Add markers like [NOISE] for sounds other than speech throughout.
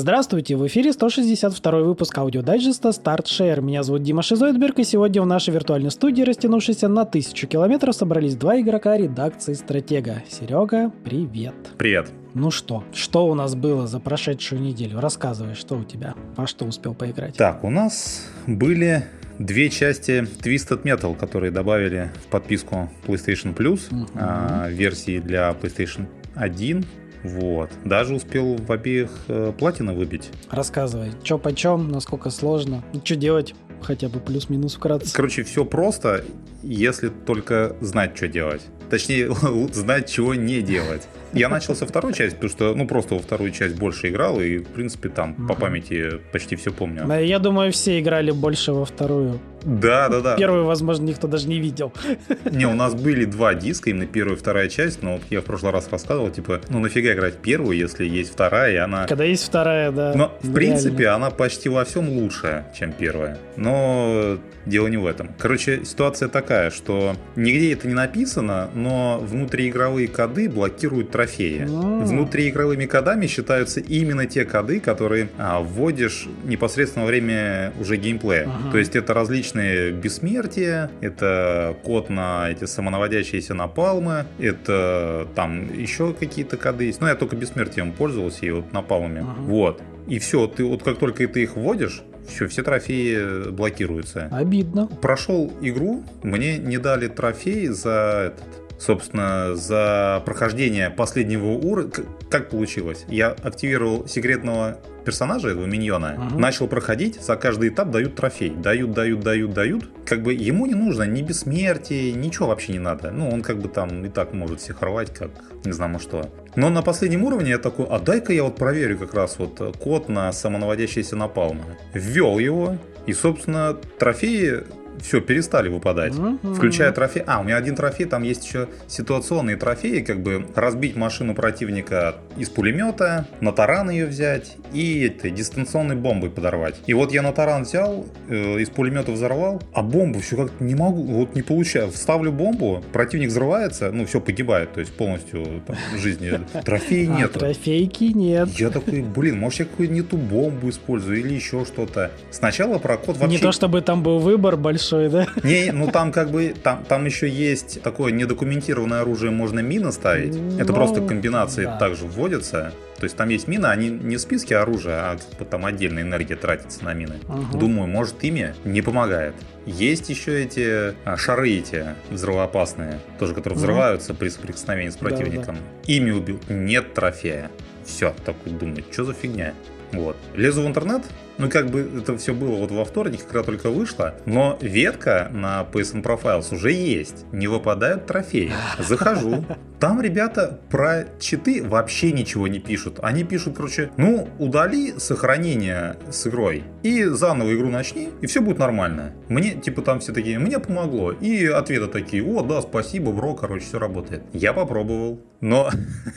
Здравствуйте, в эфире 162 выпуск аудиодайджеста Start Share. Меня зовут Дима Шизойдберг, и сегодня в нашей виртуальной студии, растянувшейся на тысячу километров, собрались два игрока редакции Стратега. Серега, привет. Привет. Ну что, что у нас было за прошедшую неделю? Рассказывай, что у тебя, во что успел поиграть? Так, у нас были две части Twisted Metal, которые добавили в подписку PlayStation Plus, а, версии для PlayStation 1 вот. Даже успел в обеих э, платина выбить. Рассказывай, что почем, насколько сложно, что делать, хотя бы плюс-минус вкратце. Короче, все просто, если только знать, что делать. Точнее, [LAUGHS] знать, чего не делать. Я начал со второй части, потому что, ну, просто во вторую часть больше играл, и, в принципе, там по памяти почти все помню. Я думаю, все играли больше во вторую. Да, да, да. Первую, возможно, никто даже не видел. [LAUGHS] Не, у нас были два диска, именно первая и вторая часть, но вот я в прошлый раз рассказывал, типа, ну нафига играть первую, если есть вторая, и она... Когда есть вторая, да. Но, в принципе, она почти во всем лучше, чем первая. Но дело не в этом. Короче, ситуация такая, что нигде это не написано, но внутриигровые коды блокируют трофеи. А. Внутриигровыми кодами считаются именно те коды, которые а, вводишь непосредственно во время уже геймплея. Ага. То есть это различные бессмертия, это код на эти самонаводящиеся напалмы, это там еще какие-то коды есть. Но я только бессмертием пользовался и вот напалмами. Ага. Вот. И все, ты вот как только ты их вводишь, все, все трофеи блокируются. Обидно. Прошел игру, мне не дали трофей за этот собственно, за прохождение последнего уровня. Как получилось? Я активировал секретного персонажа, этого миньона, угу. начал проходить, за каждый этап дают трофей. Дают, дают, дают, дают. Как бы ему не нужно ни бессмертия, ничего вообще не надо. Ну, он как бы там и так может всех рвать, как не знаю что. Но на последнем уровне я такой, а дай-ка я вот проверю как раз вот код на самонаводящиеся напалмы. Ввел его, и, собственно, трофеи все, перестали выпадать. Mm-hmm. Включая трофей. А, у меня один трофей, там есть еще ситуационные трофеи, как бы разбить машину противника из пулемета, на таран ее взять и это, дистанционной бомбой подорвать. И вот я на таран взял, э, из пулемета взорвал, а бомбу все как-то не могу, вот не получаю. Вставлю бомбу, противник взрывается, ну все погибает, то есть полностью там, жизни. Трофея а нет. трофейки нет. Я такой, блин, может я какую-то не ту бомбу использую или еще что-то. Сначала про код вообще... Не то чтобы там был выбор большой большой, да? Не, ну там как бы, там, там еще есть такое недокументированное оружие, можно мины ставить. Ну, Это просто комбинации да. также вводятся. То есть там есть мины, они не в списке оружия, а там отдельная энергия тратится на мины. Угу. Думаю, может ими не помогает. Есть еще эти а, шары эти взрывоопасные, тоже которые угу. взрываются при соприкосновении с противником. Да, да. Ими убил. Нет трофея. Все, такой думаю, что за фигня? Вот. Лезу в интернет, ну, как бы это все было вот во вторник, когда только вышло, но ветка на PSN Profiles уже есть. Не выпадают трофеи. Захожу. Там ребята про читы вообще ничего не пишут. Они пишут, короче, ну, удали сохранение с игрой и заново игру начни, и все будет нормально. Мне, типа, там все такие, мне помогло. И ответы такие, о, да, спасибо, бро, короче, все работает. Я попробовал. Но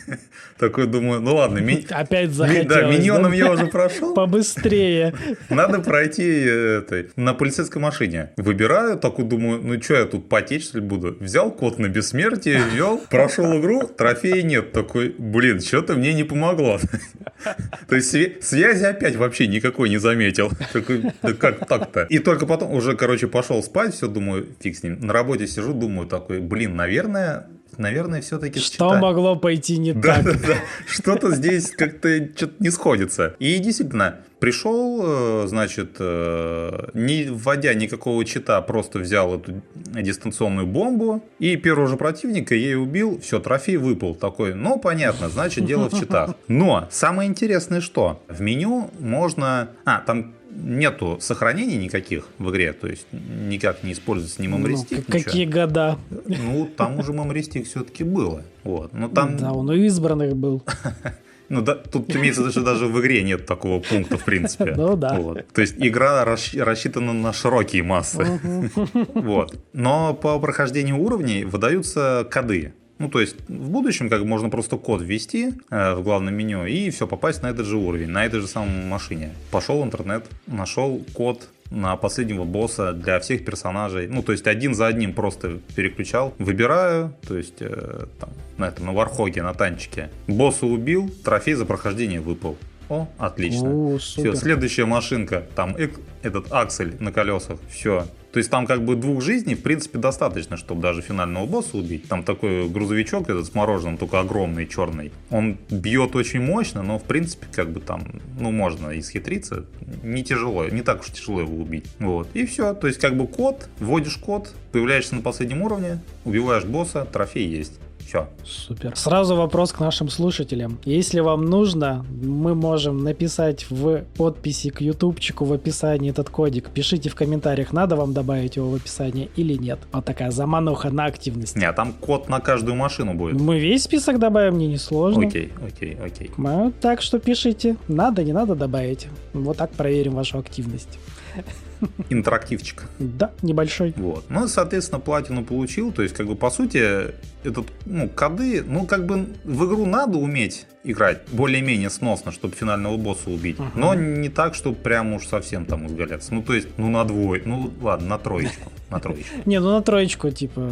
[LAUGHS] такой думаю, ну ладно. [LAUGHS] Опять захотелось. Да, миньоном я уже прошел. [LAUGHS] Побыстрее. Надо пройти на полицейской машине. Выбираю, такой думаю, ну что я тут потечь что ли буду? Взял код на бессмертие, ввел, прошел игру, трофея нет. Такой, блин, что-то мне не помогло. [LAUGHS] То есть связи опять вообще никакой не заметил. Такой, как так-то? И только потом уже, короче, пошел спать, все, думаю, фиг с ним. На работе сижу, думаю, такой, блин, наверное, наверное, все-таки Что читать. могло пойти не да, так? Да, да. Что-то здесь как-то что-то не сходится. И действительно, пришел, э, значит, э, не вводя никакого чита, просто взял эту дистанционную бомбу и первого же противника ей убил, все, трофей выпал. Такой, ну, понятно, значит, дело в читах. [LAUGHS] Но самое интересное что? В меню можно... А, там нету сохранений никаких в игре, то есть никак не используется ни мемористик. Ну, какие года? Ну, там уже мемористик все-таки было. Вот. Но там... Да, он у избранных был. [LAUGHS] Ну, да, тут имеется что даже в игре нет такого пункта, в принципе. Ну, да. Вот. То есть игра рассчитана на широкие массы. Вот. Но по прохождению уровней выдаются коды. Ну, то есть в будущем как можно просто код ввести э, в главном меню и все, попасть на этот же уровень, на этой же самой машине. Пошел в интернет, нашел код на последнего босса для всех персонажей. Ну, то есть один за одним просто переключал. Выбираю, то есть э, там, на этом, на вархоге, на танчике. Босса убил, трофей за прохождение выпал. О, отлично. О, Все, следующая машинка, там эк- этот аксель на колесах, все. То есть там как бы двух жизней, в принципе, достаточно, чтобы даже финального босса убить. Там такой грузовичок этот с мороженым, только огромный, черный. Он бьет очень мощно, но в принципе как бы там, ну можно исхитриться. Не тяжело, не так уж тяжело его убить. Вот. И все. То есть как бы код, вводишь код, появляешься на последнем уровне, убиваешь босса, трофей есть. Все. Супер. Сразу вопрос к нашим слушателям. Если вам нужно, мы можем написать в подписи к ютубчику в описании этот кодик. Пишите в комментариях, надо вам добавить его в описание или нет. Вот такая замануха на активность. Не, а там код на каждую машину будет. Мы весь список добавим, мне не сложно. Окей, окей, окей. Ну, Так что пишите. Надо, не надо добавить. Вот так проверим вашу активность. Интерактивчик. Да, небольшой. Вот. Ну, и, соответственно, платину получил. То есть, как бы, по сути, этот, ну, коды, ну, как бы, в игру надо уметь играть более-менее сносно, чтобы финального босса убить. Ага. Но не так, чтобы прям уж совсем там изгаляться. Ну, то есть, ну, на двое, ну, ладно, на троечку. На троечку. Не, ну на троечку, типа,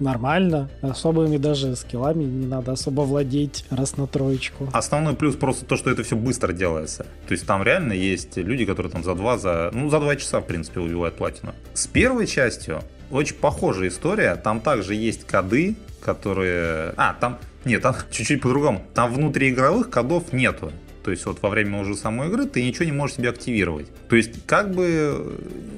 нормально. Особыми даже скиллами не надо особо владеть, раз на троечку. Основной плюс просто то, что это все быстро делается. То есть там реально есть люди, которые там за два, за, ну, за два часа, в принципе, убивают платину. С первой частью очень похожая история. Там также есть коды, которые... А, там... Нет, там чуть-чуть по-другому. Там внутриигровых кодов нету. То есть вот во время уже самой игры ты ничего не можешь себе активировать. То есть как бы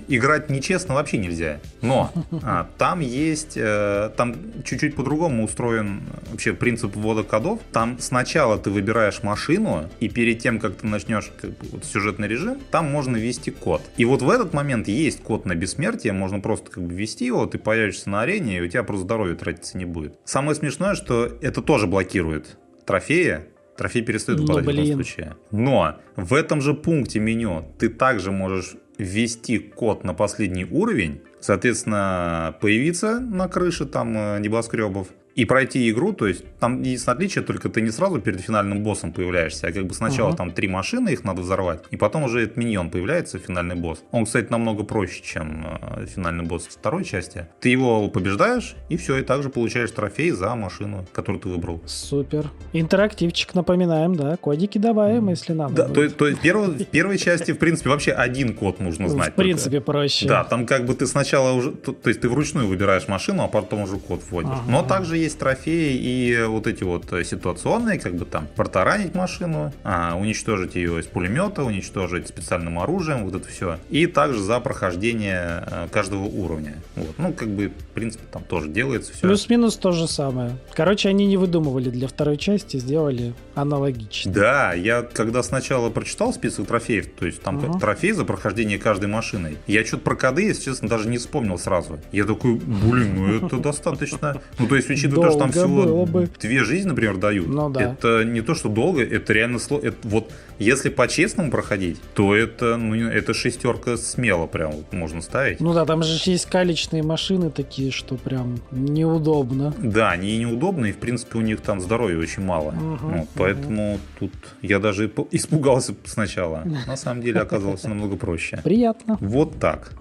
играть нечестно вообще нельзя. Но а, там есть, э, там чуть-чуть по-другому устроен вообще принцип ввода кодов. Там сначала ты выбираешь машину, и перед тем, как ты начнешь бы, вот, сюжетный режим, там можно ввести код. И вот в этот момент есть код на бессмертие, можно просто как бы ввести его, ты появишься на арене, и у тебя просто здоровье тратиться не будет. Самое смешное, что это тоже блокирует трофеи, Трофей перестает Ну, выпадать в блин. любом случае. Но в этом же пункте меню ты также можешь ввести код на последний уровень, соответственно, появиться на крыше там э, небоскребов и пройти игру, то есть там единственное отличие, только ты не сразу перед финальным боссом появляешься, а как бы сначала Ага. там три машины, их надо взорвать, и потом уже этот миньон появляется, финальный босс. Он, кстати, намного проще, чем э, финальный босс второй части. Ты его побеждаешь, и все, и также получаешь трофей за машину, которую ты выбрал. Супер. Интерактивчик, напоминаем, да. Кодики добавим, если надо. Да, будет. то, то есть перво- в первой части, в принципе, вообще один код нужно знать. В только. принципе, проще. Да, там как бы ты сначала уже, то, то есть ты вручную выбираешь машину, а потом уже код вводишь. Ага. Но также есть трофеи и вот эти вот э, ситуационные, как бы там протаранить машину, а, уничтожить ее из пулемета, уничтожить специальным оружием, вот это все. И также за прохождение э, каждого уровня. Вот. Ну, как бы, в принципе, там тоже делается все. Плюс-минус то же самое. Короче, они не выдумывали для второй части, сделали аналогично. Да, я когда сначала прочитал список трофеев, то есть там Ага. трофей за прохождение каждой машиной, я что-то про коды, если честно, даже не вспомнил сразу. Я такой, блин, ну это [LAUGHS] достаточно. Ну, то есть, учитывая то, что там Долго всего бы. две жизни, например, дают, Ну да. это не то, что долго, это реально сложно. Вот если по-честному проходить, то это, ну, это шестерка смело прям вот можно ставить. Ну да, там же есть калечные машины такие, что прям неудобно. Да, они и неудобные, и, в принципе, у них там здоровья очень мало. Мгм, Вот, поэтому тут я даже испугался сначала. [LAUGHS] На самом деле оказалось намного проще. Приятно. Вот так.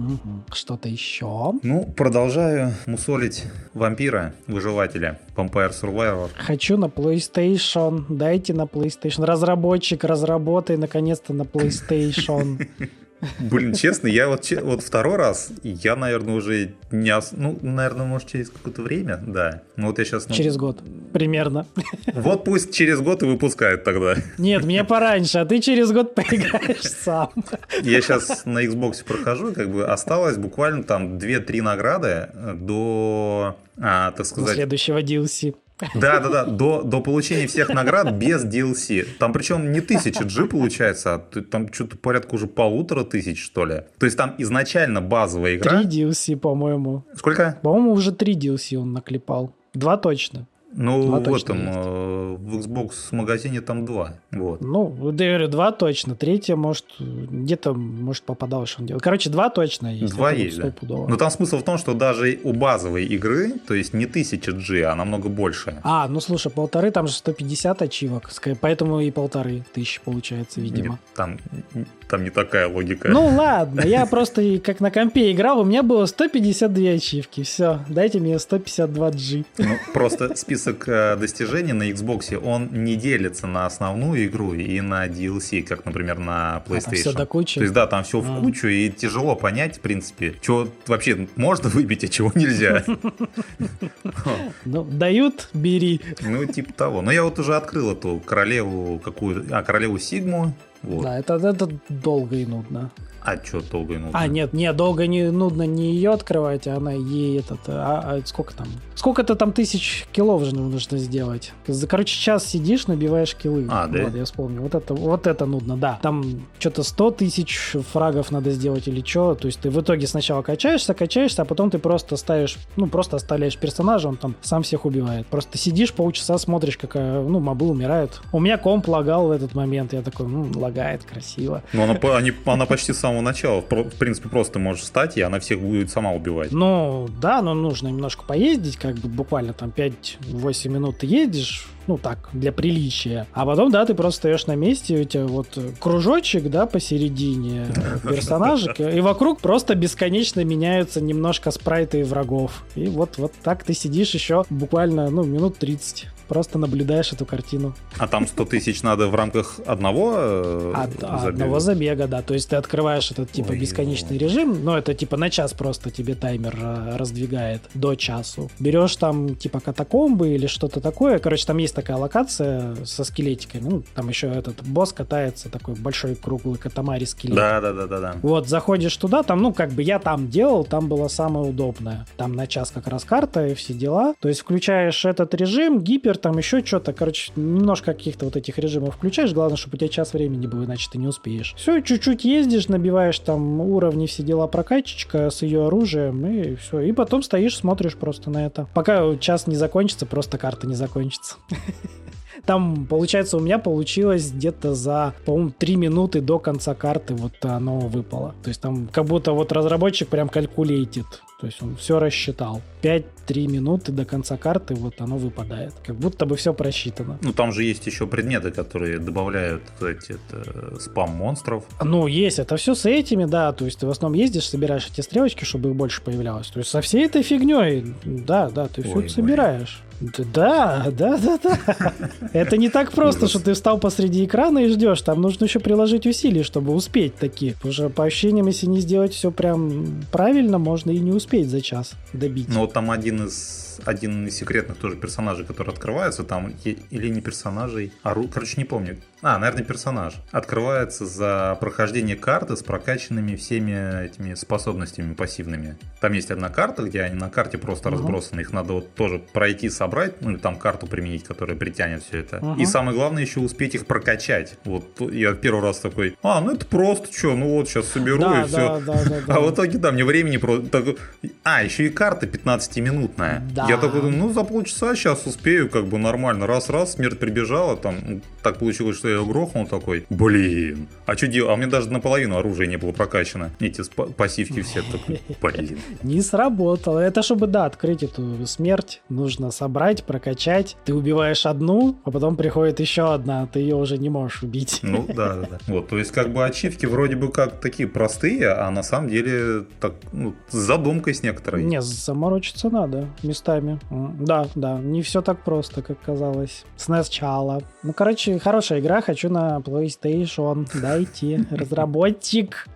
Что-то еще? Ну, продолжаю мусолить вампира, выживателя, Vampire Survivor. Хочу на PlayStation. Дайте на PlayStation. Разработчик, разработай наконец-то на PlayStation. Блин, честно, я вот, вот второй раз, я, наверное, уже не... ос- Ну, наверное, может, через какое-то время, да. Ну, вот я сейчас... Через год. Примерно. Вот пусть через год и выпускают тогда. Нет, мне пораньше, а ты через год поиграешь сам. Я сейчас на Xbox прохожу, как бы осталось буквально там 2-3 награды до, а, так До сказать, следующего DLC. Да, да, да, до, до получения всех наград без DLC. Там причем не тысяча G получается, а там что-то порядка уже полутора тысяч, что ли. То есть там изначально базовая игра. Три DLC, по-моему. Сколько? По-моему, уже три DLC он наклепал. Два точно. Ну, Два в этом, есть. э, в Xbox магазине там два. Вот. Ну, я говорю, два точно. Третье, может, где-то, может, попадалось, что он делает. Короче, два точно есть. Два есть, да. Но там смысл в том, что даже у базовой игры, то есть не 1000 G, а намного больше. А, ну слушай, полторы, там же 150 ачивок, поэтому и полторы тысячи получается, видимо. Нет, там, там не такая логика. Ну ладно, я просто как на компе играл, у меня было 152 ачивки, все, дайте мне 152 G. Ну, просто список список э, достижений на Xbox, он не делится на основную игру и на DLC, как, например, на PlayStation. А, все до кучи? То есть, да, там все а. в кучу, и тяжело понять, в принципе, что вообще можно выбить, а чего нельзя. Ну, дают, бери. Ну, типа того. Но я вот уже открыл эту королеву какую а, королеву Сигму. Да, это, это долго и нудно. А что долго и нудно? А, нет, нет, долго не нудно не ее открывать, а она ей этот... А, а сколько там? Сколько-то там тысяч килов же нужно сделать. Короче, час сидишь, набиваешь килы. А, да? Вот, я вспомнил. Вот это, вот это нудно, да. Там что-то 100 тысяч фрагов надо сделать или что. То есть ты в итоге сначала качаешься, качаешься, а потом ты просто ставишь, ну, просто оставляешь персонажа, он там сам всех убивает. Просто сидишь полчаса, смотришь, как, ну, мобы умирают. У меня комп лагал в этот момент. Я такой, ну, лагает, красиво. Но она, она почти сам самого начала. В принципе, просто можешь встать, и она всех будет сама убивать. Ну, да, но нужно немножко поездить, как бы буквально там 5-8 минут ты ездишь, ну так, для приличия. А потом, да, ты просто стоишь на месте, у тебя вот кружочек, да, посередине [LAUGHS] персонажек, и вокруг просто бесконечно меняются немножко спрайты врагов. И вот, вот так ты сидишь еще буквально, ну, минут 30 просто наблюдаешь эту картину. А там 100 тысяч надо в рамках одного э, Од- забега? Одного забега, да. То есть ты открываешь этот типа Ой, бесконечный ой. режим, но это типа на час просто тебе таймер э, раздвигает до часу. Берешь там типа катакомбы или что-то такое. Короче, там есть такая локация со скелетиками. Ну, там еще этот босс катается, такой большой круглый катамари скелет. Да, да, да, да, да. Вот, заходишь туда, там, ну, как бы я там делал, там было самое удобное. Там на час как раз карта и все дела. То есть включаешь этот режим, гипер, там еще что-то, короче, немножко каких-то вот этих режимов включаешь, главное, чтобы у тебя час времени был, иначе ты не успеешь. Все, чуть-чуть ездишь, набиваешь там уровни, все дела прокачечка с ее оружием, и все. И потом стоишь, смотришь просто на это. Пока час не закончится, просто карта не закончится. [LAUGHS] [LAUGHS] Там, получается, у меня получилось где-то за, по-моему, 3 минуты до конца карты вот оно выпало. То есть там как будто вот разработчик прям калькулейтит. То есть он все рассчитал. 5-3 минуты до конца карты вот оно выпадает. Как будто бы все просчитано. Ну там же есть еще предметы, которые добавляют эти это, спам монстров. Ну есть, это все с этими, да. То есть ты в основном ездишь, собираешь эти стрелочки, чтобы их больше появлялось. То есть со всей этой фигней, да, да, ты все собираешь. Да, да, да, да. Это не так просто, что ты встал посреди экрана и ждешь. Там нужно еще приложить усилия, чтобы успеть такие. Что по ощущениям, если не сделать все прям правильно, можно и не успеть за час добить. Ну вот там один из один из секретных тоже персонажей, который открывается там, или не персонажей, а, короче, не помню. А, наверное, персонаж. Открывается за прохождение карты с прокачанными всеми этими способностями пассивными. Там есть одна карта, где они на карте просто uh-huh. разбросаны. Их надо вот тоже пройти, собрать, ну или там карту применить, которая притянет все это. Uh-huh. И самое главное еще успеть их прокачать. Вот я первый раз такой, а, ну это просто что, ну вот сейчас соберу да, и все. Да, да, да, а в итоге, да, мне времени просто... А, еще и карта 15-минутная. Да. Я такой думаю, ну за полчаса сейчас успею, как бы нормально. Раз-раз, смерть прибежала, там так получилось, что я его грохнул такой, блин, а что делать? А у меня даже наполовину оружия не было прокачано. Эти пассивки все такой, блин. Не сработало. Это чтобы, да, открыть эту смерть, нужно собрать, прокачать. Ты убиваешь одну, а потом приходит еще одна, ты ее уже не можешь убить. Ну да, да, да. Вот, то есть как бы ачивки вроде бы как такие простые, а на самом деле так, ну, с задумкой с некоторой. Не, заморочиться надо местами. Да, да, не все так просто, как казалось. Сначала. Ну, короче, хорошая игра, хочу на PlayStation. Дайте, [LAUGHS] разработчик.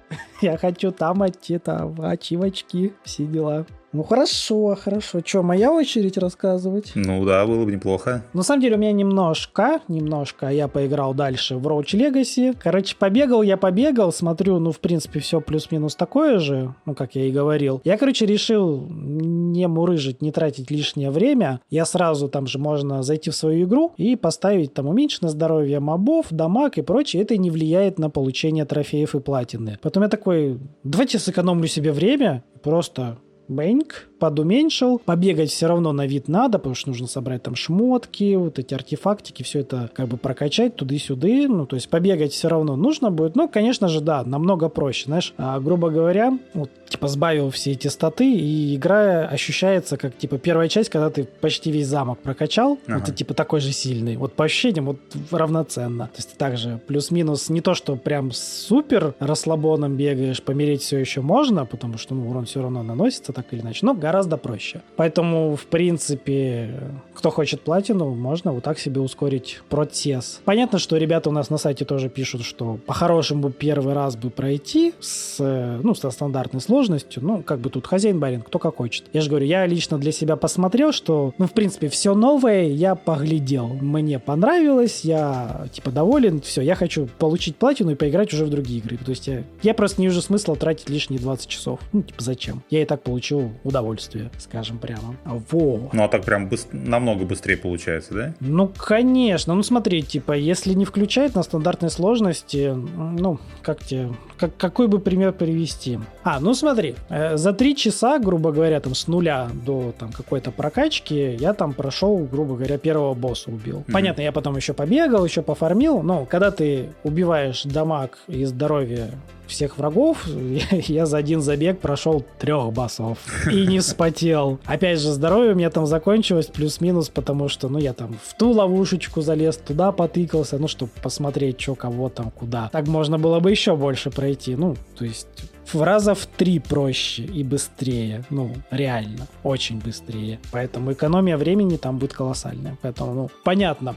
Я хочу там идти, там ачивочки, все дела. Ну хорошо, хорошо. Что, моя очередь рассказывать? Ну да, было бы неплохо. На самом деле у меня немножко, немножко, я поиграл дальше в Roach Legacy. Короче, побегал я побегал, смотрю, ну в принципе все плюс-минус такое же, ну как я и говорил. Я, короче, решил не мурыжить, не тратить лишнее время. Я сразу там же можно зайти в свою игру и поставить там уменьшенное здоровье мобов, дамаг и прочее. Это не влияет на получение трофеев и платины. Потом я такой, давайте сэкономлю себе время, просто bank подуменьшил. Побегать все равно на вид надо, потому что нужно собрать там шмотки, вот эти артефактики, все это как бы прокачать туды-сюды. Ну, то есть побегать все равно нужно будет. Ну, конечно же, да, намного проще. Знаешь, а, грубо говоря, вот, типа сбавил все эти статы, и игра ощущается как, типа, первая часть, когда ты почти весь замок прокачал, ага. вот ты, типа, такой же сильный. Вот по ощущениям вот равноценно. То есть также плюс-минус не то, что прям супер расслабоном бегаешь, помереть все еще можно, потому что, ну, урон все равно наносится так или иначе, но гораздо гораздо проще. Поэтому, в принципе, кто хочет платину, можно вот так себе ускорить процесс. Понятно, что ребята у нас на сайте тоже пишут, что по-хорошему первый раз бы пройти с, ну, со стандартной сложностью, ну, как бы тут хозяин барин, кто как хочет. Я же говорю, я лично для себя посмотрел, что, ну, в принципе, все новое я поглядел. Мне понравилось, я, типа, доволен, все, я хочу получить платину и поиграть уже в другие игры. То есть я, я просто не вижу смысла тратить лишние 20 часов. Ну, типа, зачем? Я и так получил удовольствие, скажем прямо. Во. Ну, а так прям быс- намного быстрее получается, да? Ну, конечно. Ну, смотри, типа, если не включать на стандартной сложности, ну, как тебе, как, какой бы пример привести? А, ну смотри, э, за три часа, грубо говоря, там с нуля до там какой-то прокачки, я там прошел, грубо говоря, первого босса убил. Mm-hmm. Понятно, я потом еще побегал, еще пофармил, но когда ты убиваешь дамаг и здоровье всех врагов, [LAUGHS] я за один забег прошел трех басов и не вспотел. Опять же, здоровье у меня там закончилось плюс-минус, потому что, ну, я там в ту ловушечку залез, туда потыкался, ну, чтобы посмотреть, что кого там, куда. Так можно было бы еще больше пройти. Ну, то есть в раза в три проще и быстрее. Ну, реально, очень быстрее. Поэтому экономия времени там будет колоссальная. Поэтому, ну, понятно,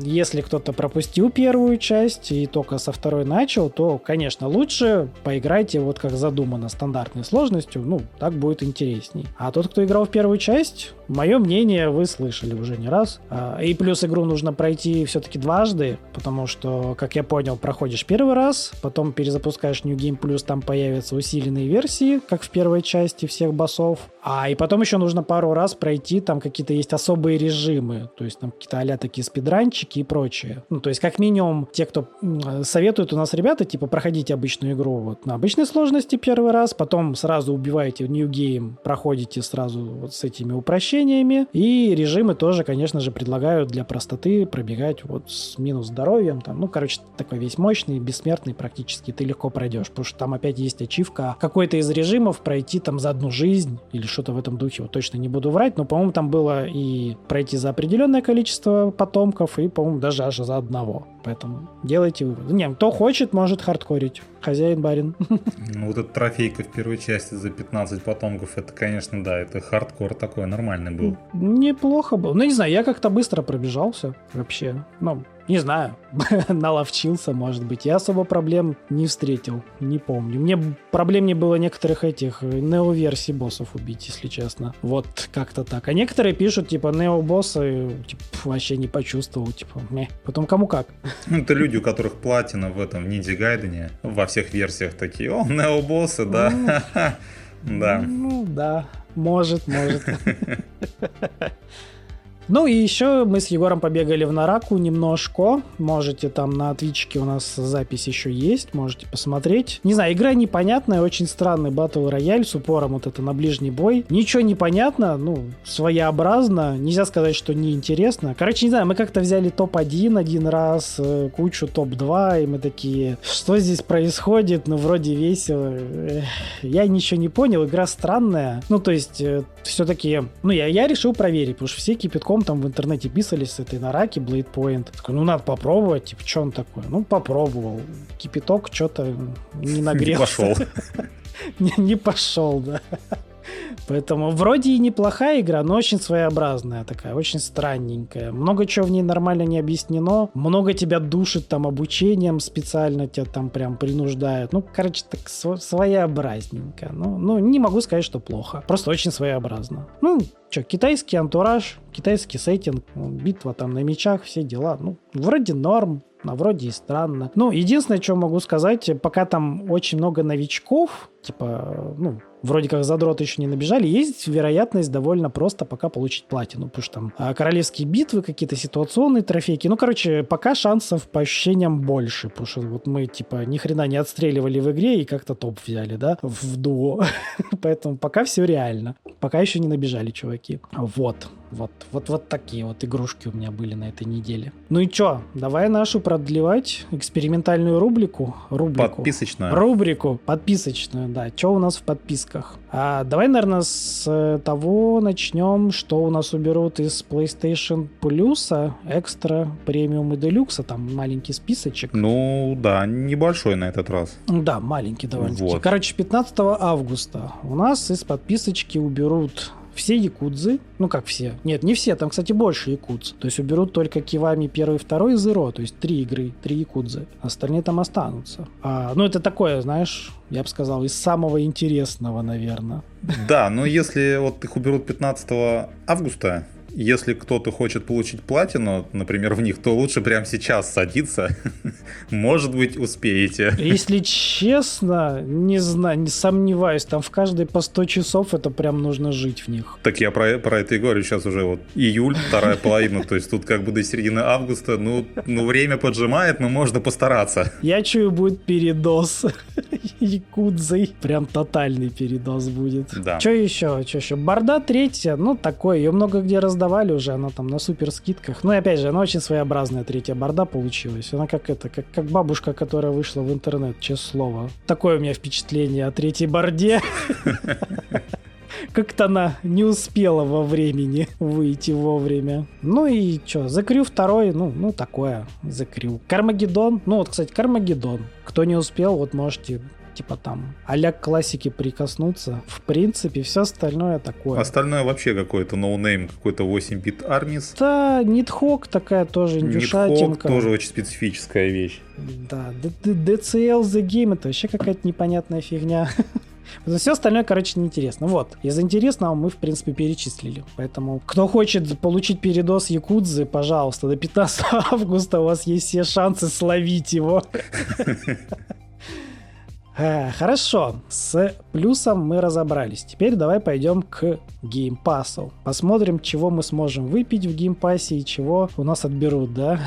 если кто-то пропустил первую часть и только со второй начал, то, конечно, лучше поиграйте вот как задумано, стандартной сложностью, ну, так будет интересней. А тот, кто играл в первую часть, мое мнение вы слышали уже не раз. А, и плюс игру нужно пройти все-таки дважды, потому что, как я понял, проходишь первый раз, потом перезапускаешь New Game Plus, там появятся усиленные версии, как в первой части всех боссов. А и потом еще нужно пару раз пройти, там какие-то есть особые режимы, то есть там какие-то а такие спидранчики и прочее. Ну, то есть как минимум те, кто советуют у нас ребята, типа, проходите обычную игру вот на обычной сложности первый раз, потом сразу убиваете New Game, проходите сразу вот с этими упрощениями, и режимы тоже, конечно же, предлагают для простоты пробегать вот с минус здоровьем, там, ну, короче, такой весь мощный, бессмертный практически, ты легко пройдешь, потому что там опять есть ачивка какой-то из режимов пройти там за одну жизнь или что-то в этом духе, вот точно не буду врать, но, по-моему, там было и пройти за определенное количество потомков, и, по-моему, даже аж за одного. Поэтому делайте выводы. Не, кто хочет, может хардкорить. Хозяин барин. Ну, вот эта трофейка в первой части за 15 потомков, это, конечно, да, это хардкор такой нормальный был. Неплохо был. Ну, не знаю, я как-то быстро пробежался вообще. Ну, не знаю, [LAUGHS] наловчился, может быть. Я особо проблем не встретил, не помню. Мне проблем не было некоторых этих нео-версий боссов убить, если честно. Вот как-то так. А некоторые пишут, типа, нео-боссы, типа, вообще не почувствовал, типа, не. Потом кому как. [LAUGHS] Ну, это люди, у которых платина в этом Ниндзя Гайдене во всех версиях такие, о, нео-боссы, да. Ну, [LAUGHS] да. Ну, да, может, может. Ну и еще мы с Егором побегали в Нараку немножко. Можете там на Твичке у нас запись еще есть, можете посмотреть. Не знаю, игра непонятная, очень странный батл рояль с упором вот это на ближний бой. Ничего не понятно, ну, своеобразно. Нельзя сказать, что неинтересно. Короче, не знаю, мы как-то взяли топ-1 один раз, э, кучу топ-2, и мы такие, что здесь происходит? Ну, вроде весело. Я ничего не понял, игра странная. Ну, то есть, э, все-таки, ну, я, я решил проверить, потому что все кипятком потом там в интернете писались с этой нараки Blade. Такой, ну надо попробовать, типа, что он такой? Ну, попробовал. Кипяток что-то не нагрелся. Не пошел. [LAUGHS] Не пошел, да. Поэтому вроде и неплохая игра, но очень своеобразная такая, очень странненькая. Много чего в ней нормально не объяснено. Много тебя душит там обучением специально, тебя там прям принуждают. Ну, короче, так своеобразненько. Ну, ну, не могу сказать, что плохо. Просто очень своеобразно. Ну, что, китайский антураж, китайский сеттинг, битва там на мечах, все дела. Ну, вроде норм, а вроде и странно. Ну, единственное, что могу сказать, пока там очень много новичков, типа, ну, вроде как задроты еще не набежали, есть вероятность довольно просто пока получить платину, потому что там а, королевские битвы, какие-то ситуационные трофейки. Ну, короче, пока шансов по ощущениям больше, потому что вот мы, типа, ни хрена не отстреливали в игре и как-то топ взяли, да, в дуо. [LAUGHS] Поэтому пока все реально. Пока еще не набежали чуваки. Вот. Вот, вот, вот такие вот игрушки у меня были на этой неделе. Ну и чё, давай нашу продлевать экспериментальную рубрику. рубрику Подписочную. Рубрику подписочную, да. Чё у нас в подписках? А, давай, наверное, с э, того начнем, что у нас уберут из PlayStation Plus, экстра, премиум и делюкса, там маленький списочек. Ну, да, небольшой на этот раз. Да, маленький довольно-таки. Вот. Короче, 15 августа у нас из подписочки уберут все якудзы, ну как все, нет, не все, там, кстати, больше якудз. То есть уберут только Кивами первый и второй и Зеро, то есть три игры, три якудзы. Остальные там останутся. А, ну это такое, знаешь, я бы сказал, из самого интересного, наверное. Да, но если вот их уберут 15 августа, если кто-то хочет получить платину, например, в них, то лучше прямо сейчас садиться. [LAUGHS] Может быть, успеете. Если честно, не знаю, не сомневаюсь, там в каждой по 100 часов это прям нужно жить в них. Так я про, про это и говорю, сейчас уже вот июль, вторая [LAUGHS] половина, то есть тут как бы до середины августа, ну, ну время поджимает, но можно постараться. Я чую, будет передоз [LAUGHS] якудзой. Прям тотальный передоз будет. Да. Что еще? Что еще? Борда третья, ну, такое, ее много где раздавали уже, она там на супер скидках. Ну, и опять же, она очень своеобразная третья борда получилась. Она как это, как, как бабушка, которая вышла в интернет, честное слово. Такое у меня впечатление о третьей борде. Как-то она не успела во времени выйти вовремя. Ну и что, The Crew второй, ну, ну такое, The Crew. Carmageddon, ну вот, кстати, Carmageddon. Кто не успел, вот можете типа там а классики прикоснуться. В принципе, все остальное такое. Остальное вообще какой-то no name, какой-то 8-Bit Armies. Да, Nidhogg такая тоже индюшатинка. Nidhogg тоже очень специфическая вещь. Да, DCL The Game это вообще какая-то непонятная фигня. [LAUGHS] Все остальное, короче, неинтересно. Вот, из интересного мы, в принципе, перечислили. Поэтому, кто хочет получить передоз Якудзы, пожалуйста, до 15 [LAUGHS] августа у вас есть все шансы словить его. [LAUGHS] Э, хорошо, с плюсом мы разобрались. Теперь давай пойдем к Game Pass у. Посмотрим, чего мы сможем выпить в Game Pass е и чего у нас отберут, да?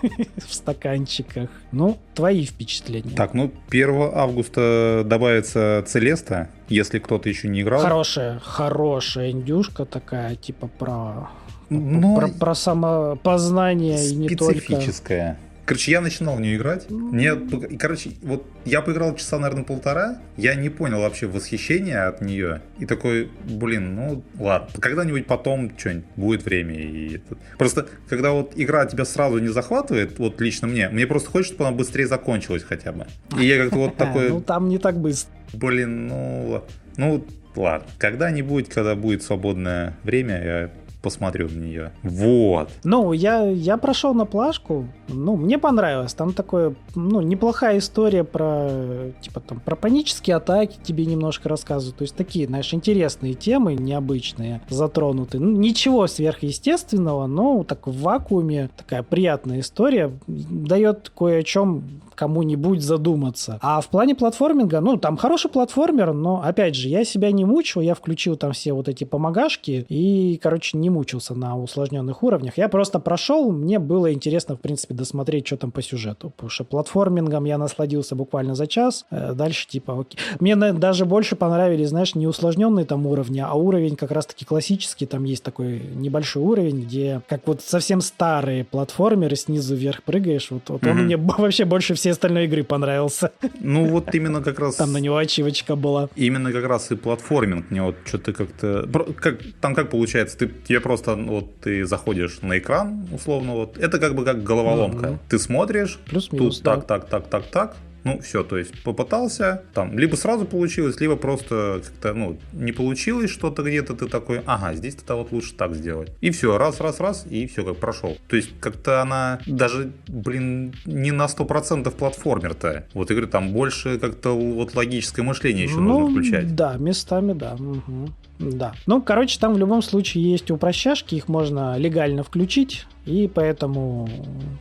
[LAUGHS] в стаканчиках. Ну, твои впечатления. Так, ну, 1 августа добавится Целеста, если кто-то еще не играл. Хорошая, хорошая индюшка такая, типа про... Но... Про, про самопознание и не только. Специфическая. Короче, я начинал в нее играть. Мне, короче, вот я поиграл часа, наверное, полтора. Я не понял вообще восхищения от нее. И такой, блин, ну ладно. Когда-нибудь потом что-нибудь будет время. И... Просто, когда вот игра тебя сразу не захватывает, вот лично мне, мне просто хочется, чтобы она быстрее закончилась хотя бы. И я как-то вот [LAUGHS] такой... Ну, там не так быстро. Блин, ну... Ну, ладно. Когда-нибудь, когда будет свободное время, я посмотрю на нее. Вот. Ну, я, я прошел на плашку, ну, мне понравилось. Там такое, ну, неплохая история про, типа, там, про панические атаки тебе немножко рассказывают. То есть такие, знаешь, интересные темы, необычные, затронуты. Ну, ничего сверхъестественного, но так в вакууме такая приятная история дает кое о чем кому-нибудь задуматься. А в плане платформинга, ну, там хороший платформер, но, опять же, я себя не мучил, я включил там все вот эти помогашки и, короче, не мучился на усложненных уровнях. Я просто прошел, мне было интересно, в принципе, досмотреть, что там по сюжету. Потому что платформингом я насладился буквально за час. Э, дальше, типа, окей. Мне даже больше понравились, знаешь, не усложненные там уровни, а уровень как раз-таки классический. Там есть такой небольшой уровень, где как вот совсем старые платформеры снизу вверх прыгаешь. Вот, вот mm-hmm. он мне [LAUGHS] вообще больше всей остальной игры понравился. Ну, вот именно как раз... Там на него ачивочка была. Именно как раз и платформинг мне вот что-то как-то... Как, там как получается, ты, тебе просто, ну, вот ты заходишь на экран, условно, вот, это как бы как головоломка. Mm-hmm. Ты смотришь, Плюс-минус, тут да. так, так, так, так, так, ну, все, то есть попытался, там, либо сразу получилось, либо просто как-то, ну, не получилось что-то где-то, ты такой, ага, здесь то вот лучше так сделать. И все, раз, раз, раз, и все, как прошел. То есть как-то она даже, блин, не на 100% платформер-то. Вот, игры там больше как-то вот логическое мышление еще ну, нужно включать. Да, местами, да. Угу. Да. Ну, короче, там в любом случае есть упрощашки, их можно легально включить, и поэтому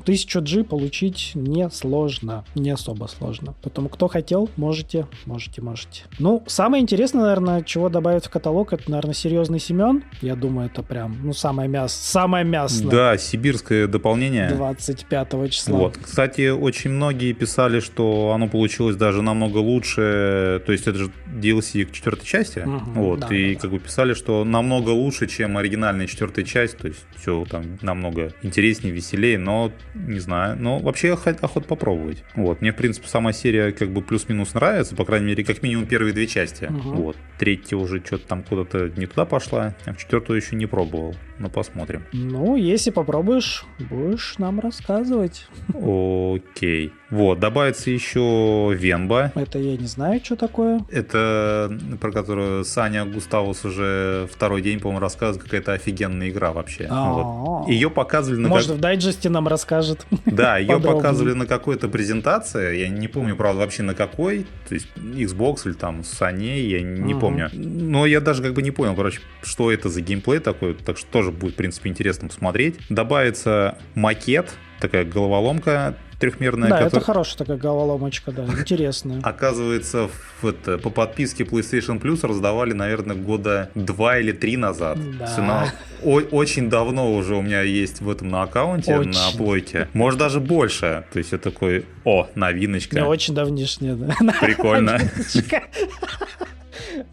1000 G получить не сложно, не особо сложно. Поэтому кто хотел, можете, можете, можете. Ну, самое интересное, наверное, чего добавить в каталог, это, наверное, серьезный Семен. Я думаю, это прям, ну, самое мясо, самое мясо. Да, сибирское дополнение. 25 числа. Вот. Кстати, очень многие писали, что оно получилось даже намного лучше, то есть это же DLC к четвертой части, угу, вот, да, и да, как бы писали, что намного лучше, чем оригинальная четвертая часть, то есть все там намного интереснее, веселее, но не знаю. Но вообще охот попробовать. Вот. Мне, в принципе, сама серия как бы плюс-минус нравится, по крайней мере, как минимум первые две части. Угу. Вот. Третья уже что-то там куда-то не туда пошла, а в четвертую еще не пробовал. Но посмотрим. Ну, если попробуешь, будешь нам рассказывать. Окей. Вот, добавится еще Венба. Это я не знаю, что такое. Это про которую Саня Густавус уже второй день, по-моему, рассказывает, какая-то офигенная игра вообще. Вот. Ее показывали на... Может, как... в дайджесте нам расскажет. [LAUGHS] Да, ее показывали на какой-то презентации. Я не помню, правда, вообще на какой. То есть Xbox или там Sony, я не помню. Но я даже как бы не понял, короче, что это за геймплей такой. Так что тоже будет, в принципе, интересно посмотреть. Добавится макет, такая головоломка трехмерная. Да, которая... это хорошая такая головоломочка, да, интересная. Оказывается, в это, по подписке PlayStation Plus раздавали, наверное, года два или три назад. Да. Она о- очень давно уже у меня есть в этом на аккаунте, очень. на плойке. Может, даже больше. То есть это такой, о, новиночка. Не, очень давнишняя, да. [LAUGHS] Прикольно.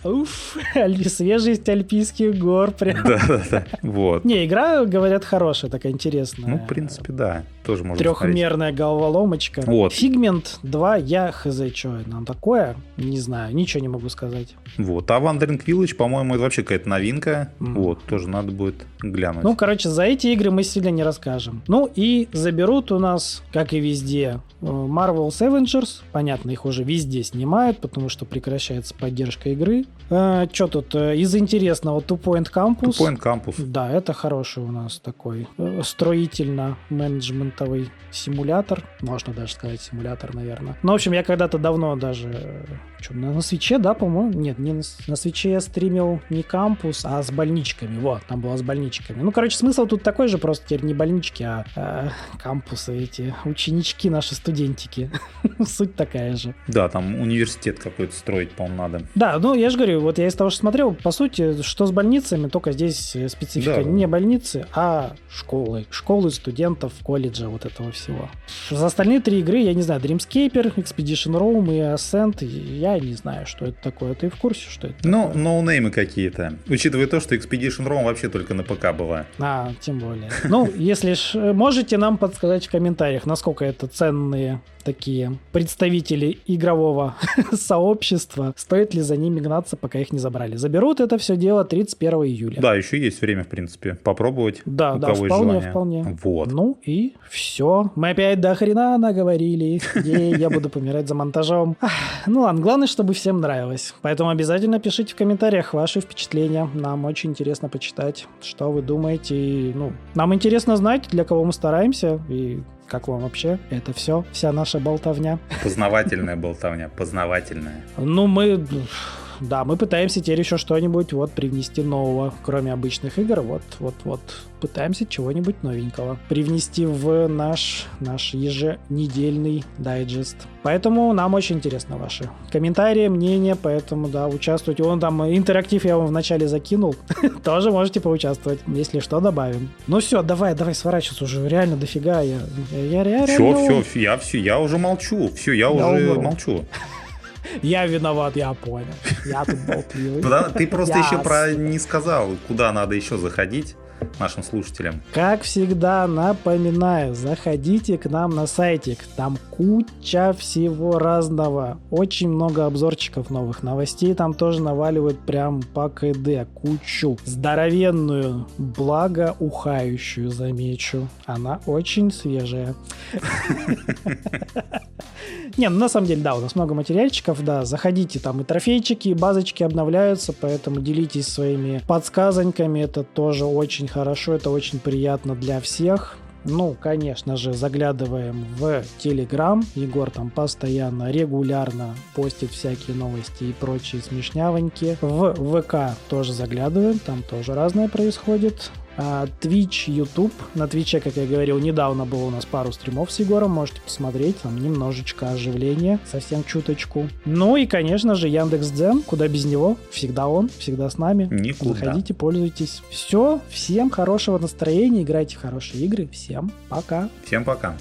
Уф, свежесть альпийских гор прям. Да, да, да. Вот. Не, игра, говорят, хорошая, такая интересная. Ну, в принципе, да. Тоже можно Трехмерная смотреть. головоломочка. Вот. Фигмент 2, я хз, что нам такое? Не знаю, ничего не могу сказать. Вот. А Wandering Village, по-моему, это вообще какая-то новинка. Mm. Вот, тоже надо будет глянуть. Ну, короче, за эти игры мы сильно не расскажем. Ну, и заберут у нас, как и везде, э, Marvel's Avengers. Понятно, их уже везде снимают, потому что прекращается поддержка игры. А, что тут? Э, из интересного Two Point Campus. Two Point Campus. Да, это хороший у нас такой э, строительно-менеджментовый симулятор. Можно даже сказать симулятор, наверное. Ну, в общем, я когда-то давно даже... Что, на, на свече, да, по-моему? Нет, не на, на свече я стримил не кампус, а с больничками. Вот, там было с больничками. Ну, короче, смысл тут такой же, просто теперь не больнички, а э, кампусы эти, ученички наши, студентики. [LAUGHS] Суть такая же. Да, там университет какой-то строить, по-моему, надо. Да, ну, я же говорю, вот я из того, что смотрел, по сути, что с больницами, только здесь специфика да. не больницы, а школы. Школы студентов, колледжа, вот этого всего. За остальные три игры, я не знаю, Dreamscaper, Expedition Rome и Ascent, я не знаю, что это такое. Ты в курсе, что это Ну, ноунеймы какие-то. Учитывая то, что Expedition Rome вообще только на ПК была. А, тем более. Ну, если ж можете нам подсказать в комментариях, насколько это ценные такие представители игрового [LAUGHS] сообщества, стоит ли за ними гнаться, пока их не забрали. Заберут это все дело 31 июля. Да, еще есть время, в принципе, попробовать. Да, да, вполне, вполне. Вот. Ну и все. Мы опять до хрена наговорили. Я буду помирать за монтажом. Ну ладно, главное, чтобы всем нравилось. Поэтому обязательно пишите в комментариях ваши впечатления. Нам очень интересно почитать, что вы думаете. Ну, нам интересно знать, для кого мы стараемся и как вам вообще это все? Вся наша болтовня? Познавательная болтовня, познавательная. Ну, мы да, мы пытаемся теперь еще что-нибудь вот привнести нового, кроме обычных игр. Вот, вот, вот пытаемся чего-нибудь новенького привнести в наш, наш еженедельный дайджест. Поэтому нам очень интересно ваши комментарии, мнения, поэтому, да, участвуйте. Вон там интерактив я вам вначале закинул. [LAUGHS] Тоже можете поучаствовать. Если что, добавим. Ну все, давай, давай сворачиваться уже. Реально дофига. Я, я реально... Все, все, я все, я уже молчу. Все, я, я уже умру. молчу. [LAUGHS] Я виноват, я понял. Я тут болтливый. Ты просто еще про не сказал, куда надо еще заходить нашим слушателям. Как всегда, напоминаю, заходите к нам на сайтик. Там куча всего разного. Очень много обзорчиков новых. Новостей там тоже наваливают прям по КД. Кучу. Здоровенную, благоухающую, замечу. Она очень свежая. [LAUGHS] Не, ну на самом деле, да, у нас много материальчиков, да, заходите, там и трофейчики, и базочки обновляются, поэтому делитесь своими подсказоньками, это тоже очень хорошо, это очень приятно для всех. Ну, конечно же, заглядываем в Телеграм. Егор там постоянно, регулярно постит всякие новости и прочие смешнявоньки. В ВК тоже заглядываем, там тоже разное происходит. А, Twitch, YouTube. На Твиче, как я говорил, недавно было у нас пару стримов с Егором, можете посмотреть, там немножечко оживления, совсем чуточку. Ну и, конечно же, Яндекс Дзен, куда без него, всегда он, всегда с нами. Никуда. Заходите, пользуйтесь. Все, всем хорошего настроения, играйте в хорошие игры, всем пока. Всем пока.